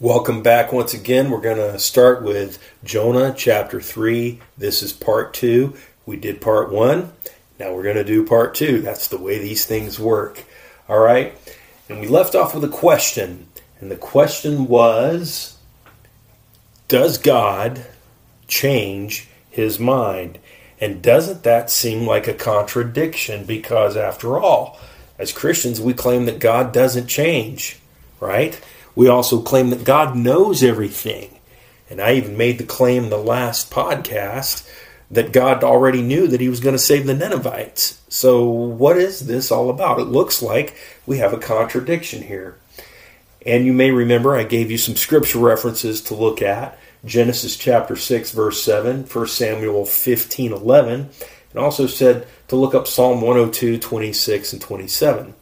Welcome back once again. We're going to start with Jonah chapter 3. This is part 2. We did part 1. Now we're going to do part 2. That's the way these things work. All right? And we left off with a question. And the question was Does God change his mind? And doesn't that seem like a contradiction? Because after all, as Christians, we claim that God doesn't change, right? We also claim that God knows everything. And I even made the claim the last podcast that God already knew that he was going to save the Ninevites. So, what is this all about? It looks like we have a contradiction here. And you may remember I gave you some scripture references to look at Genesis chapter 6, verse 7, 1 Samuel 15, 11, and also said to look up Psalm 102, 26, and 27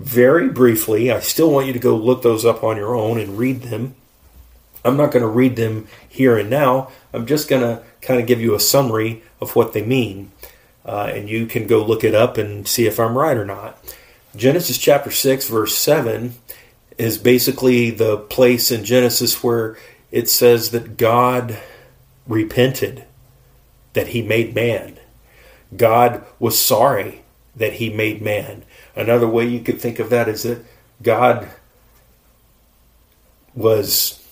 very briefly. I still want you to go look those up on your own and read them. I'm not going to read them here and now. I'm just going to kind of give you a summary of what they mean. Uh, and you can go look it up and see if I'm right or not. Genesis chapter 6, verse 7 is basically the place in Genesis where it says that God repented that he made man. God was sorry that he made man. Another way you could think of that is that God was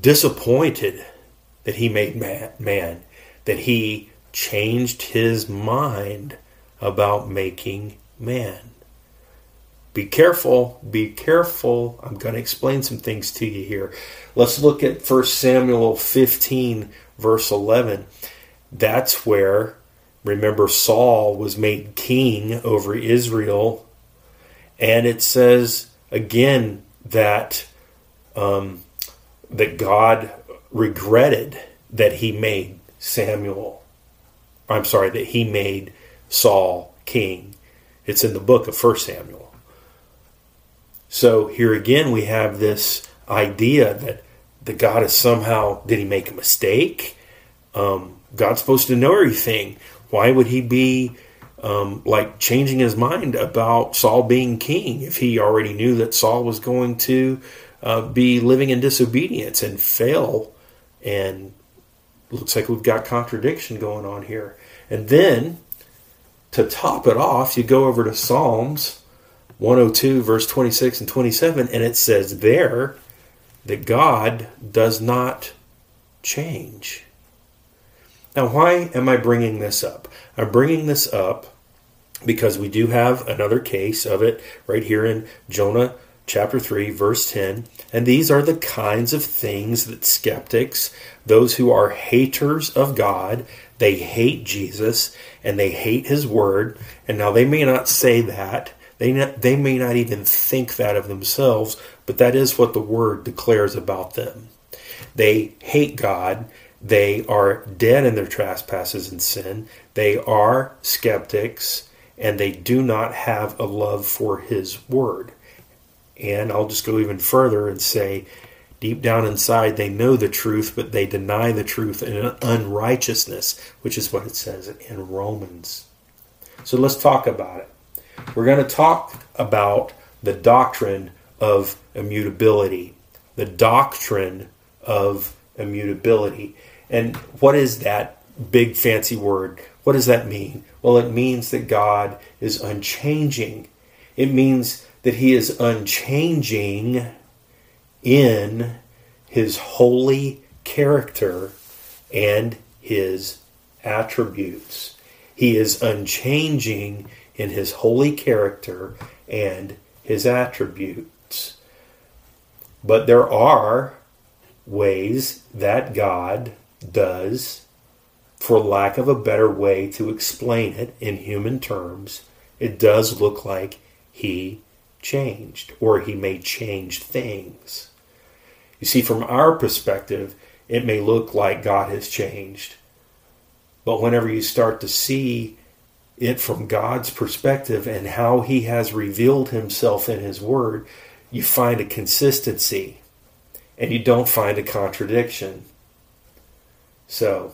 disappointed that he made man, that he changed his mind about making man. Be careful, be careful. I'm going to explain some things to you here. Let's look at 1 Samuel 15, verse 11. That's where Remember, Saul was made king over Israel, and it says again that um, that God regretted that he made Samuel. I'm sorry, that he made Saul king. It's in the book of First Samuel. So here again, we have this idea that the God is somehow did he make a mistake? Um, God's supposed to know everything. Why would he be um, like changing his mind about Saul being king if he already knew that Saul was going to uh, be living in disobedience and fail? And looks like we've got contradiction going on here. And then to top it off, you go over to Psalms 102, verse 26 and 27, and it says there that God does not change. Now, why am I bringing this up? I'm bringing this up because we do have another case of it right here in Jonah chapter 3, verse 10. And these are the kinds of things that skeptics, those who are haters of God, they hate Jesus and they hate his word. And now they may not say that. They, not, they may not even think that of themselves, but that is what the word declares about them. They hate God they are dead in their trespasses and sin. They are skeptics and they do not have a love for His Word. And I'll just go even further and say, deep down inside, they know the truth, but they deny the truth in unrighteousness, which is what it says in Romans. So let's talk about it. We're going to talk about the doctrine of immutability. The doctrine of immutability. And what is that big fancy word? What does that mean? Well, it means that God is unchanging. It means that He is unchanging in His holy character and His attributes. He is unchanging in His holy character and His attributes. But there are ways that God does, for lack of a better way to explain it in human terms, it does look like he changed or he may change things. You see, from our perspective, it may look like God has changed. But whenever you start to see it from God's perspective and how he has revealed himself in his word, you find a consistency and you don't find a contradiction. So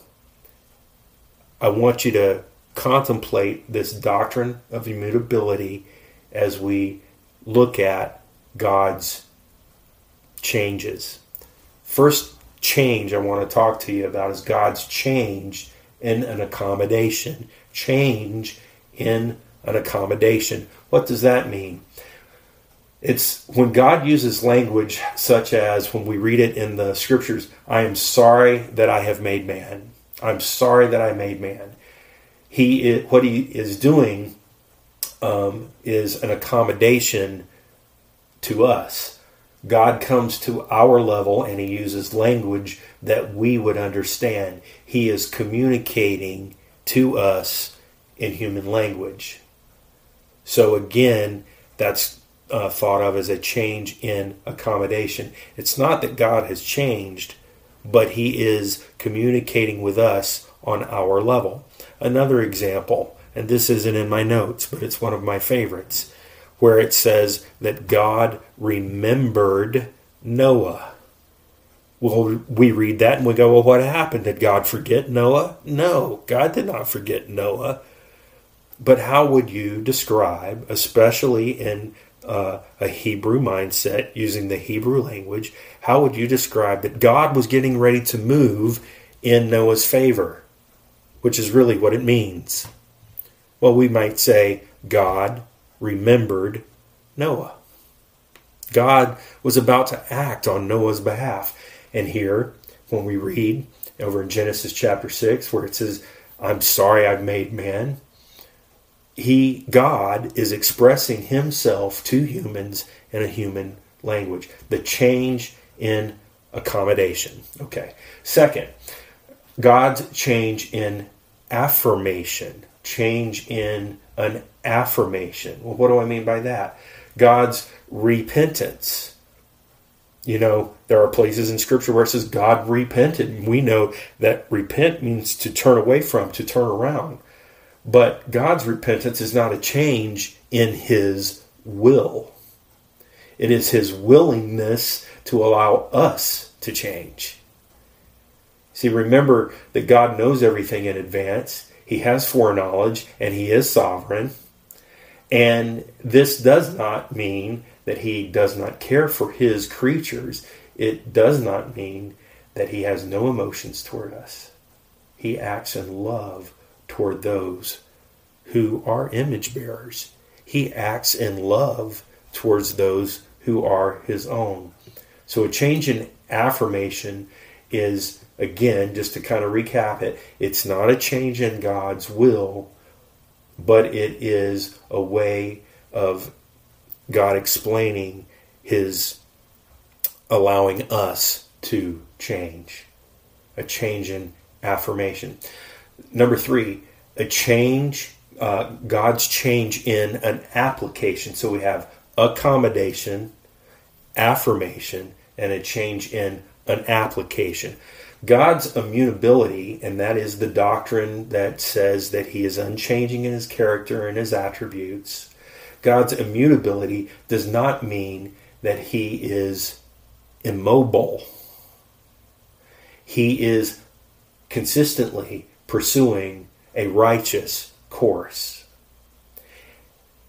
I want you to contemplate this doctrine of immutability as we look at God's changes. First change I want to talk to you about is God's change in an accommodation. Change in an accommodation. What does that mean? It's when God uses language such as when we read it in the scriptures, I am sorry that I have made man. I'm sorry that I made man. He is, what he is doing um, is an accommodation to us. God comes to our level and he uses language that we would understand. He is communicating to us in human language. So again, that's uh, thought of as a change in accommodation. It's not that God has changed, but He is communicating with us on our level. Another example, and this isn't in my notes, but it's one of my favorites, where it says that God remembered Noah. Well, we read that and we go, well, what happened? Did God forget Noah? No, God did not forget Noah. But how would you describe, especially in uh, a Hebrew mindset using the Hebrew language, how would you describe that God was getting ready to move in Noah's favor? Which is really what it means. Well, we might say God remembered Noah. God was about to act on Noah's behalf. And here, when we read over in Genesis chapter 6, where it says, I'm sorry I've made man, he God is expressing himself to humans in a human language. The change in accommodation. Okay. Second, God's change in affirmation. Change in an affirmation. Well, what do I mean by that? God's repentance. You know, there are places in Scripture where it says God repented. And we know that repent means to turn away from, to turn around. But God's repentance is not a change in His will, it is His willingness to allow us to change. See, remember that God knows everything in advance, He has foreknowledge, and He is sovereign. And this does not mean that He does not care for His creatures. It does not mean that He has no emotions toward us. He acts in love toward those who are image bearers. He acts in love towards those who are his own. So a change in affirmation is, again, just to kind of recap it, it's not a change in God's will, but it is a way of God explaining his allowing us to change. A change in affirmation. Number three, a change, uh, God's change in an application. So we have accommodation, affirmation, and a change in an application. God's immutability, and that is the doctrine that says that he is unchanging in his character and his attributes. God's immutability does not mean that he is immobile. He is consistently pursuing a righteous course.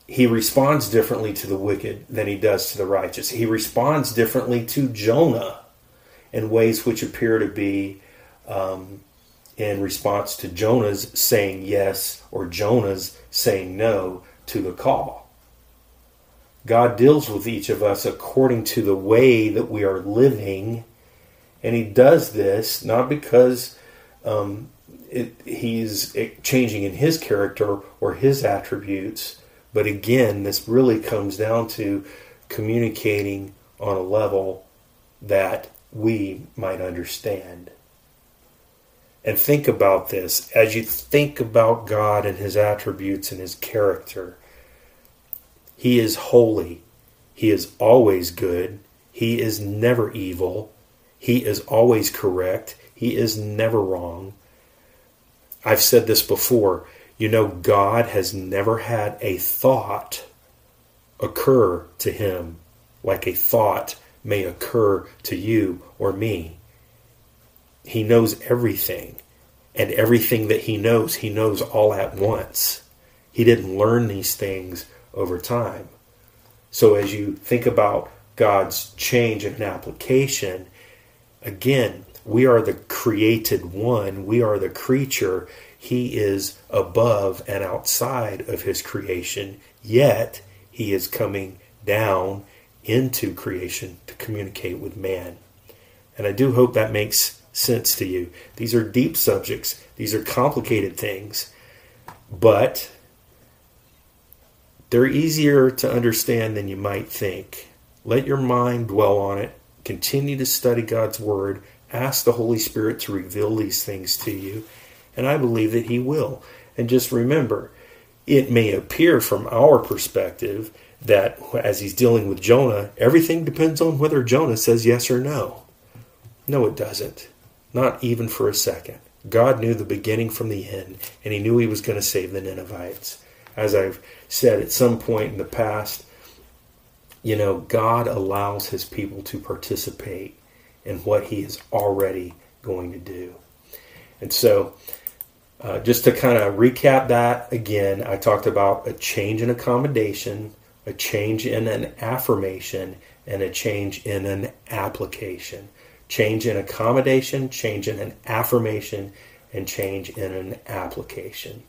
He responds differently to the wicked than he does to the righteous. He responds differently to Jonah in ways which appear to be um, in response to Jonah's saying yes or Jonah's saying no to the call. God deals with each of us according to the way that we are living, and He does this not because um, it, he's changing in his character or his attributes. But again, this really comes down to communicating on a level that we might understand. And think about this as you think about God and his attributes and his character. He is holy. He is always good. He is never evil. He is always correct. He is never wrong. I've said this before. You know, God has never had a thought occur to him like a thought may occur to you or me. He knows everything, and everything that he knows, he knows all at once. He didn't learn these things over time. So as you think about God's change in an application, Again, we are the created one, we are the creature. He is above and outside of his creation, yet he is coming down into creation to communicate with man. And I do hope that makes sense to you. These are deep subjects, these are complicated things, but they're easier to understand than you might think. Let your mind dwell on it. Continue to study God's Word Ask the Holy Spirit to reveal these things to you, and I believe that He will. And just remember, it may appear from our perspective that as He's dealing with Jonah, everything depends on whether Jonah says yes or no. No, it doesn't. Not even for a second. God knew the beginning from the end, and He knew He was going to save the Ninevites. As I've said at some point in the past, you know, God allows His people to participate and what he is already going to do. And so, uh, just to kind of recap that again, I talked about a change in accommodation, a change in an affirmation, and a change in an application. Change in accommodation, change in an affirmation, and change in an application.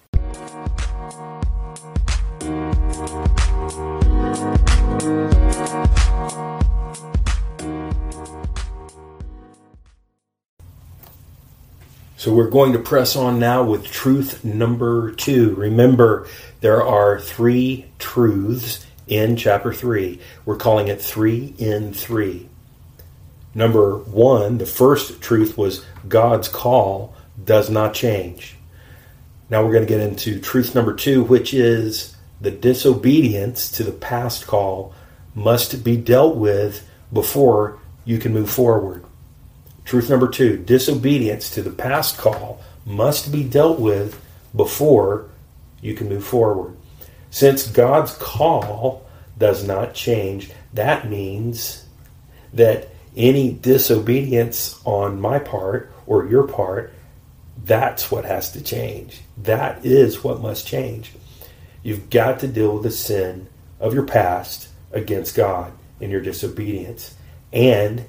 So we're going to press on now with truth number two. Remember, there are three truths in chapter three. We're calling it three in three. Number one, the first truth was God's call does not change. Now we're going to get into truth number two, which is the disobedience to the past call must be dealt with before you can move forward. Truth number two disobedience to the past call must be dealt with before you can move forward. Since God's call does not change, that means that any disobedience on my part or your part, that's what has to change. That is what must change. You've got to deal with the sin of your past against God in your disobedience. And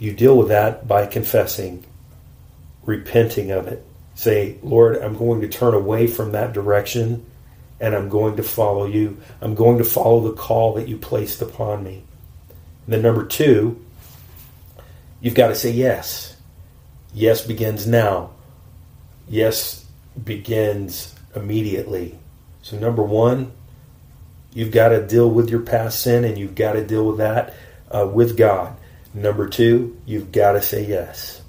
you deal with that by confessing, repenting of it. Say, Lord, I'm going to turn away from that direction and I'm going to follow you. I'm going to follow the call that you placed upon me. And then, number two, you've got to say yes. Yes begins now. Yes begins immediately. So, number one, you've got to deal with your past sin and you've got to deal with that uh, with God. Number two, you've got to say yes.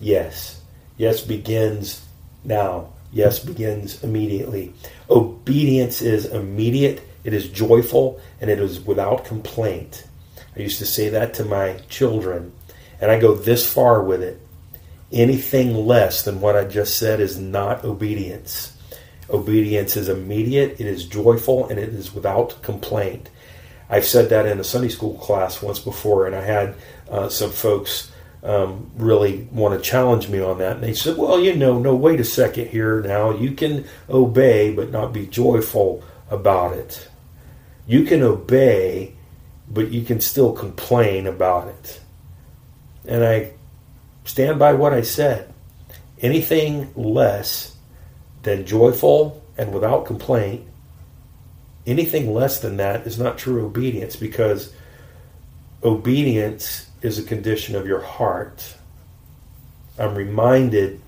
Yes. Yes begins now. Yes begins immediately. Obedience is immediate, it is joyful, and it is without complaint. I used to say that to my children, and I go this far with it. Anything less than what I just said is not obedience. Obedience is immediate, it is joyful, and it is without complaint. I've said that in a Sunday school class once before, and I had uh, some folks um, really want to challenge me on that. And they said, well, you know, no, wait a second here now. You can obey, but not be joyful about it. You can obey, but you can still complain about it. And I stand by what I said. Anything less than joyful and without complaint anything less than that is not true obedience because obedience is a condition of your heart. I'm reminded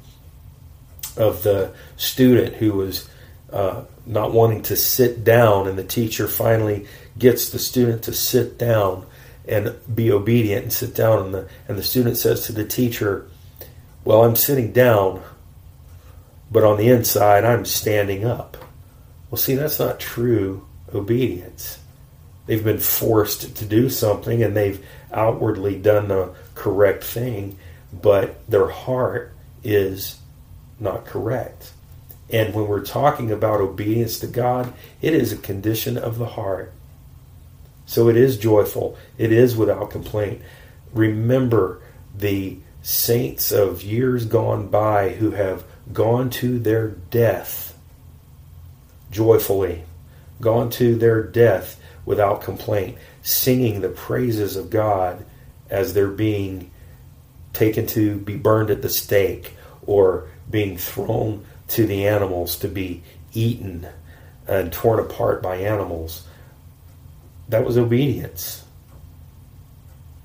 of the student who was uh, not wanting to sit down, and the teacher finally gets the student to sit down and be obedient and sit down. And the, and the student says to the teacher, Well, I'm sitting down, but on the inside, I'm standing up. Well, see, that's not true obedience. They've been forced to do something and they've outwardly done the correct thing, but their heart is not correct. And when we're talking about obedience to God, it is a condition of the heart. So it is joyful, it is without complaint. Remember the saints of years gone by who have gone to their death joyfully gone to their death without complaint, singing the praises of God as they're being taken to be burned at the stake or being thrown to the animals to be eaten and torn apart by animals. That was obedience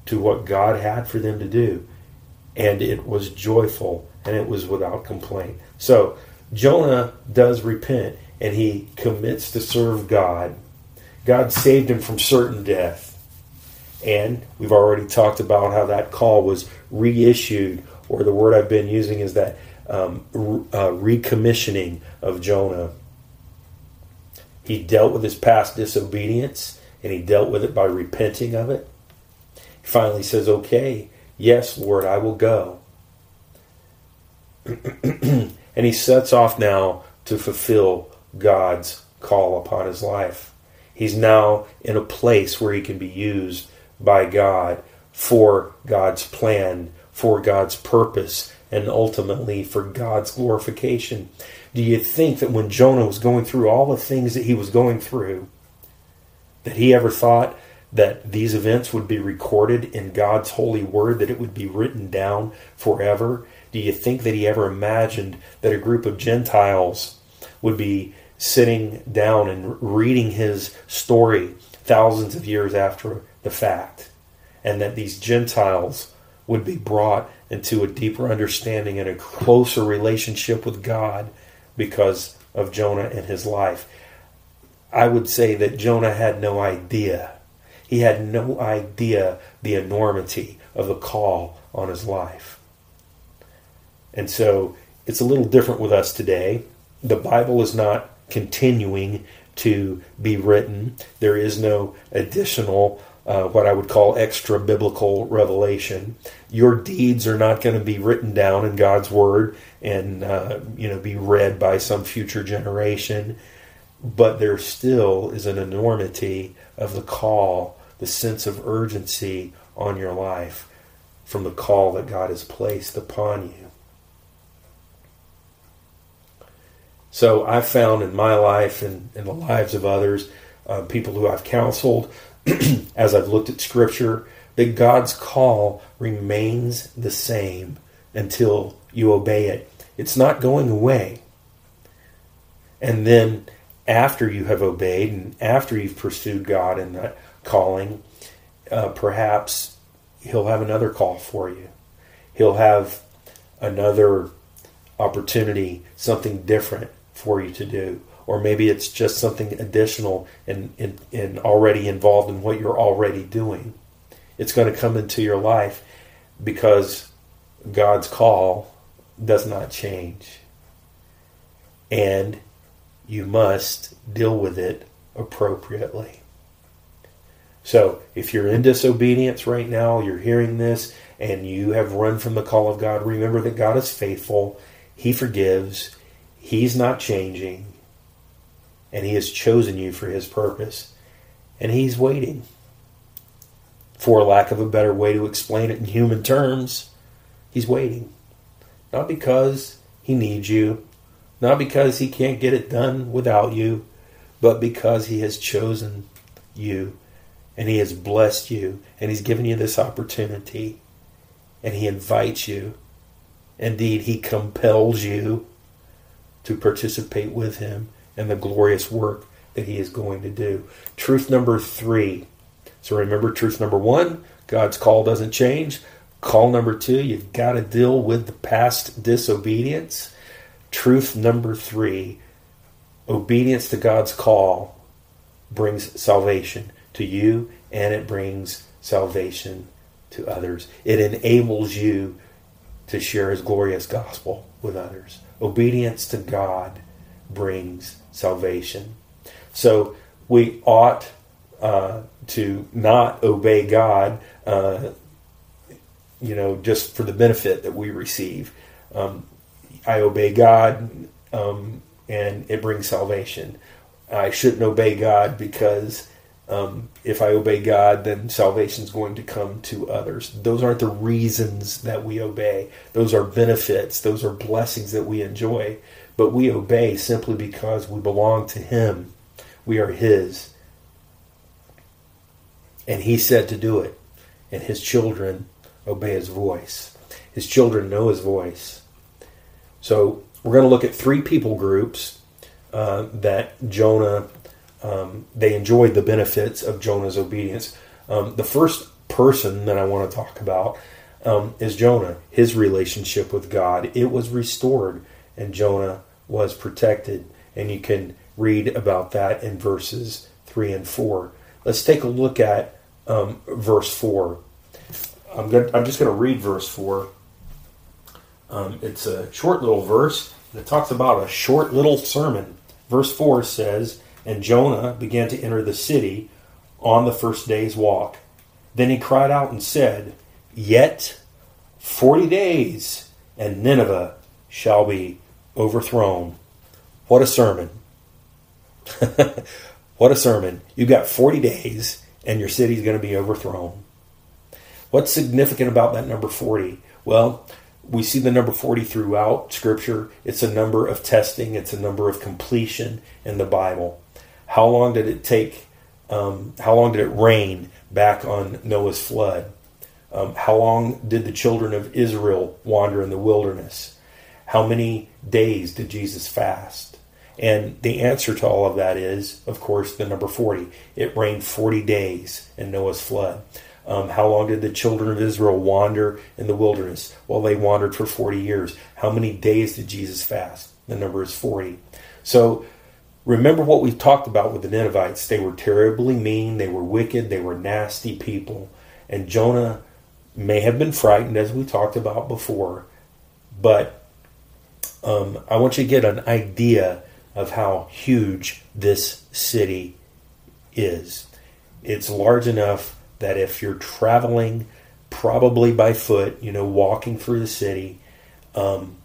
to what God had for them to do. And it was joyful and it was without complaint. So Jonah does repent and he commits to serve God. God saved him from certain death. And we've already talked about how that call was reissued, or the word I've been using is that um, uh, recommissioning of Jonah. He dealt with his past disobedience and he dealt with it by repenting of it. He finally says, Okay, yes, Lord, I will go. and he sets off now to fulfill God's call upon his life. He's now in a place where he can be used by God for God's plan, for God's purpose, and ultimately for God's glorification. Do you think that when Jonah was going through all the things that he was going through, that he ever thought that these events would be recorded in God's holy word, that it would be written down forever? Do you think that he ever imagined that a group of Gentiles would be sitting down and reading his story thousands of years after the fact? And that these Gentiles would be brought into a deeper understanding and a closer relationship with God because of Jonah and his life. I would say that Jonah had no idea. He had no idea the enormity of the call on his life. And so it's a little different with us today. The Bible is not continuing to be written, there is no additional uh, what I would call extra biblical revelation. Your deeds are not going to be written down in God's word and uh, you know be read by some future generation, but there still is an enormity of the call, the sense of urgency on your life from the call that God has placed upon you. So I've found in my life and in the lives of others, uh, people who I've counseled, as I've looked at Scripture, that God's call remains the same until you obey it. It's not going away. And then, after you have obeyed and after you've pursued God in that calling, uh, perhaps He'll have another call for you. He'll have another opportunity, something different for you to do or maybe it's just something additional and, and, and already involved in what you're already doing. It's going to come into your life because God's call does not change. And you must deal with it appropriately. So, if you're in disobedience right now, you're hearing this, and you have run from the call of God, remember that God is faithful. He forgives. He's not changing and He has chosen you for His purpose. And He's waiting. For lack of a better way to explain it in human terms, He's waiting. Not because He needs you, not because He can't get it done without you, but because He has chosen you and He has blessed you and He's given you this opportunity and He invites you. Indeed, He compels you to participate with Him in the glorious work that he is going to do. Truth number three. So remember, truth number one God's call doesn't change. Call number two, you've got to deal with the past disobedience. Truth number three obedience to God's call brings salvation to you and it brings salvation to others. It enables you to share his glorious gospel with others. Obedience to God brings salvation. So we ought uh, to not obey God, uh, you know, just for the benefit that we receive. Um, I obey God, um, and it brings salvation. I shouldn't obey God because um, if I obey God, then salvation is going to come to others. Those aren't the reasons that we obey. Those are benefits. Those are blessings that we enjoy but we obey simply because we belong to Him. We are His. And He said to do it, and His children obey His voice. His children know his voice. So we're going to look at three people groups uh, that Jonah, um, they enjoyed the benefits of Jonah's obedience. Um, the first person that I want to talk about um, is Jonah, his relationship with God. It was restored, and Jonah was protected. And you can read about that in verses 3 and 4. Let's take a look at um, verse 4. I'm, going I'm just going to read verse 4. Um, it's a short little verse. It talks about a short little sermon. Verse 4 says, And Jonah began to enter the city on the first day's walk. Then he cried out and said, Yet forty days, and Nineveh shall be overthrown. What a sermon! what a sermon. You've got 40 days, and your city's going to be overthrown. What's significant about that number 40? Well, we see the number 40 throughout Scripture. It's a number of testing, it's a number of completion in the Bible. How long did it take? Um, how long did it rain back on Noah's flood? Um, how long did the children of Israel wander in the wilderness? How many days did Jesus fast? And the answer to all of that is, of course, the number 40. It rained 40 days in Noah's flood. Um, how long did the children of Israel wander in the wilderness? Well, they wandered for 40 years. How many days did Jesus fast? The number is 40. So remember what we've talked about with the Ninevites. They were terribly mean, they were wicked, they were nasty people. And Jonah may have been frightened, as we talked about before, but um, I want you to get an idea of how huge this city is. It's large enough that if you're traveling, probably by foot, you know, walking through the city, um,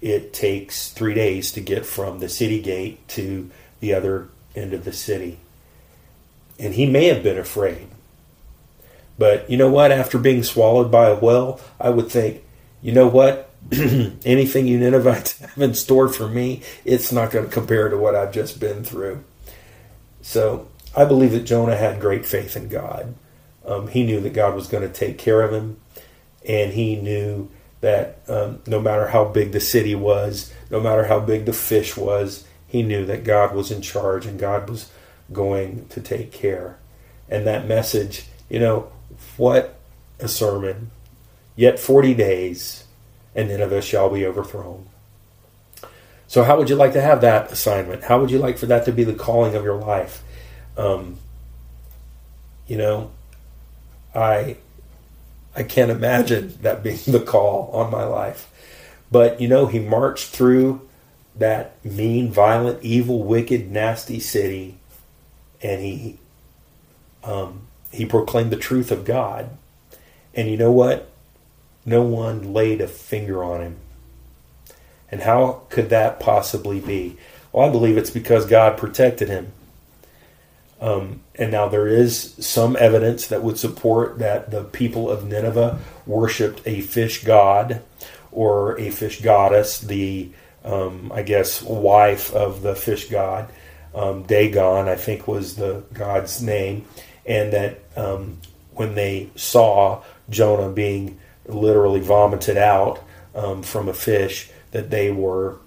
it takes three days to get from the city gate to the other end of the city. And he may have been afraid. But you know what? After being swallowed by a whale, I would think, you know what? Anything you Ninevites have in store for me, it's not going to compare to what I've just been through. So I believe that Jonah had great faith in God. Um, he knew that God was going to take care of him, and he knew that um, no matter how big the city was, no matter how big the fish was, he knew that God was in charge and God was going to take care. And that message, you know, what a sermon. Yet 40 days, and Nineveh shall be overthrown. So, how would you like to have that assignment? How would you like for that to be the calling of your life? Um, you know, I I can't imagine that being the call on my life. But you know, he marched through that mean, violent, evil, wicked, nasty city, and he um, he proclaimed the truth of God. And you know what? No one laid a finger on him. And how could that possibly be? Well, I believe it's because God protected him. Um, and now there is some evidence that would support that the people of Nineveh worshipped a fish god or a fish goddess, the, um, I guess, wife of the fish god. Um, Dagon, I think, was the god's name. And that um, when they saw Jonah being literally vomited out um, from a fish, that they were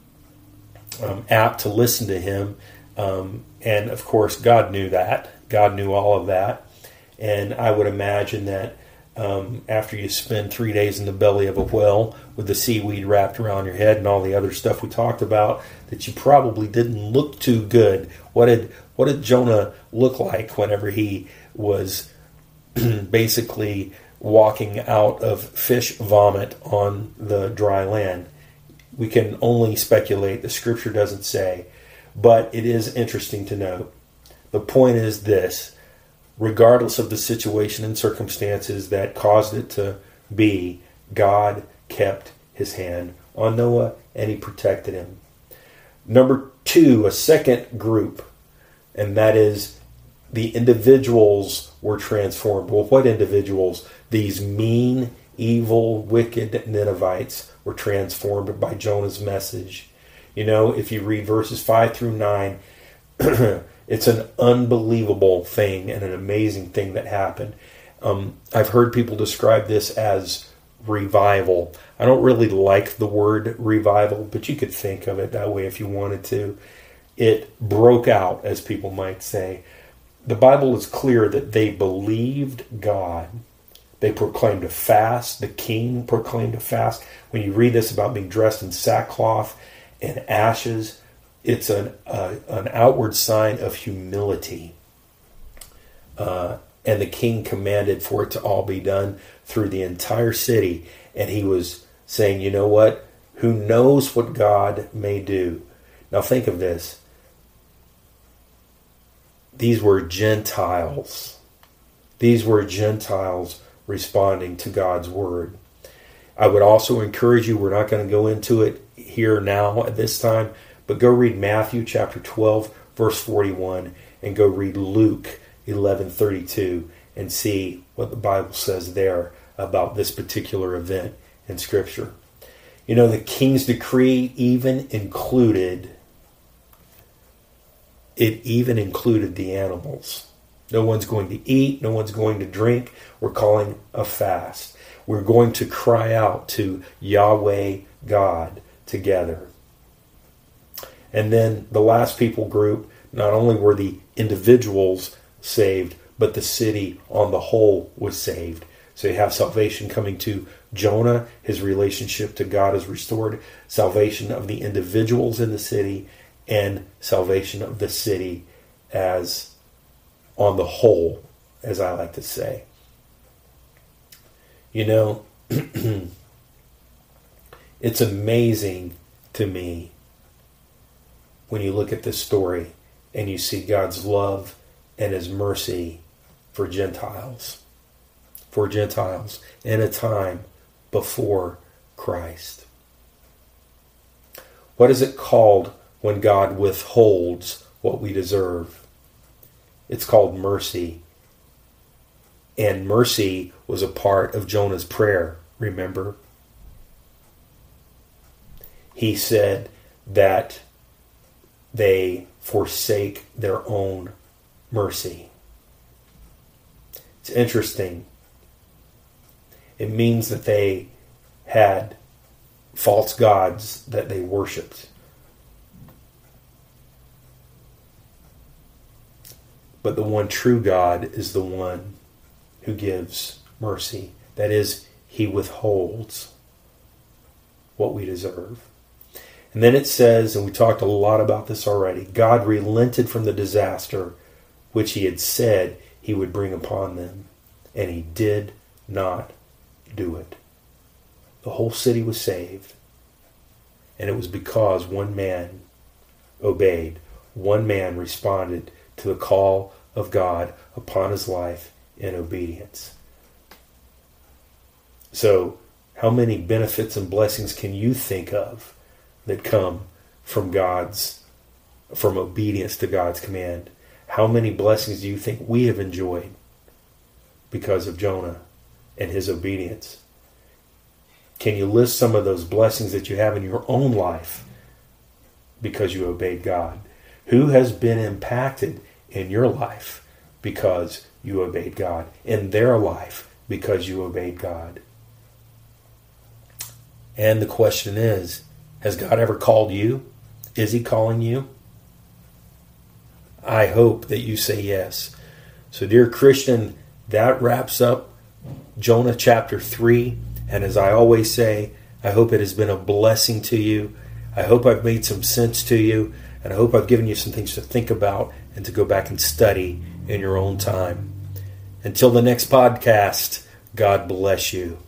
um, apt to listen to him um, and of course, God knew that. God knew all of that. And I would imagine that um, after you spend three days in the belly of a whale with the seaweed wrapped around your head and all the other stuff we talked about, that you probably didn't look too good. What did what did Jonah look like whenever he was basically walking out of fish vomit on the dry land? We can only speculate. The scripture doesn't say. But it is interesting to note. The point is this regardless of the situation and circumstances that caused it to be, God kept his hand on Noah and he protected him. Number two, a second group, and that is the individuals were transformed. Well, what individuals? These mean, evil, wicked Ninevites were transformed by Jonah's message. You know, if you read verses 5 through 9, it's an unbelievable thing and an amazing thing that happened. Um, I've heard people describe this as revival. I don't really like the word revival, but you could think of it that way if you wanted to. It broke out, as people might say. The Bible is clear that they believed God. They proclaimed a fast. The king proclaimed a fast. When you read this about being dressed in sackcloth and ashes, it's an, uh, an outward sign of humility. Uh, and the king commanded for it to all be done through the entire city. And he was saying, you know what? Who knows what God may do? Now think of this. These were Gentiles. These were Gentiles responding to God's word. I would also encourage you, we're not going to go into it here now at this time, but go read Matthew chapter 12, verse 41, and go read Luke 11:32 and see what the Bible says there about this particular event in Scripture. You know, the king's decree even included it even included the animals. No one's going to eat, no one's going to drink. We're calling a fast. We're going to cry out to Yahweh God together. And then the last people group, not only were the individuals saved, but the city on the whole was saved. So you have salvation coming to Jonah, his relationship to God is restored, salvation of the individuals in the city, and salvation of the city as on the whole, as I like to say. You know, it's amazing to me when you look at this story and you see God's love and his mercy for Gentiles, for Gentiles in a time before Christ. What is it called when God withholds what we deserve? It's called mercy. And mercy was a part of Jonah's prayer, remember? He said that they forsake their own mercy. It's interesting. It means that they had false gods that they worshiped. But the one true God is the one who gives mercy. That is, he withholds what we deserve. And then it says, and we talked a lot about this already God relented from the disaster which he had said he would bring upon them. And he did not do it. The whole city was saved. And it was because one man obeyed, one man responded to the call of God upon his life in obedience. So, how many benefits and blessings can you think of that come from God's from obedience to God's command? How many blessings do you think we have enjoyed because of Jonah and his obedience? Can you list some of those blessings that you have in your own life because you obeyed God? Who has been impacted in your life because you obeyed God? In their life because you obeyed God? And the question is Has God ever called you? Is He calling you? I hope that you say yes. So, dear Christian, that wraps up Jonah chapter 3. And as I always say, I hope it has been a blessing to you. I hope I've made some sense to you. And I hope I've given you some things to think about and to go back and study in your own time. Until the next podcast, God bless you.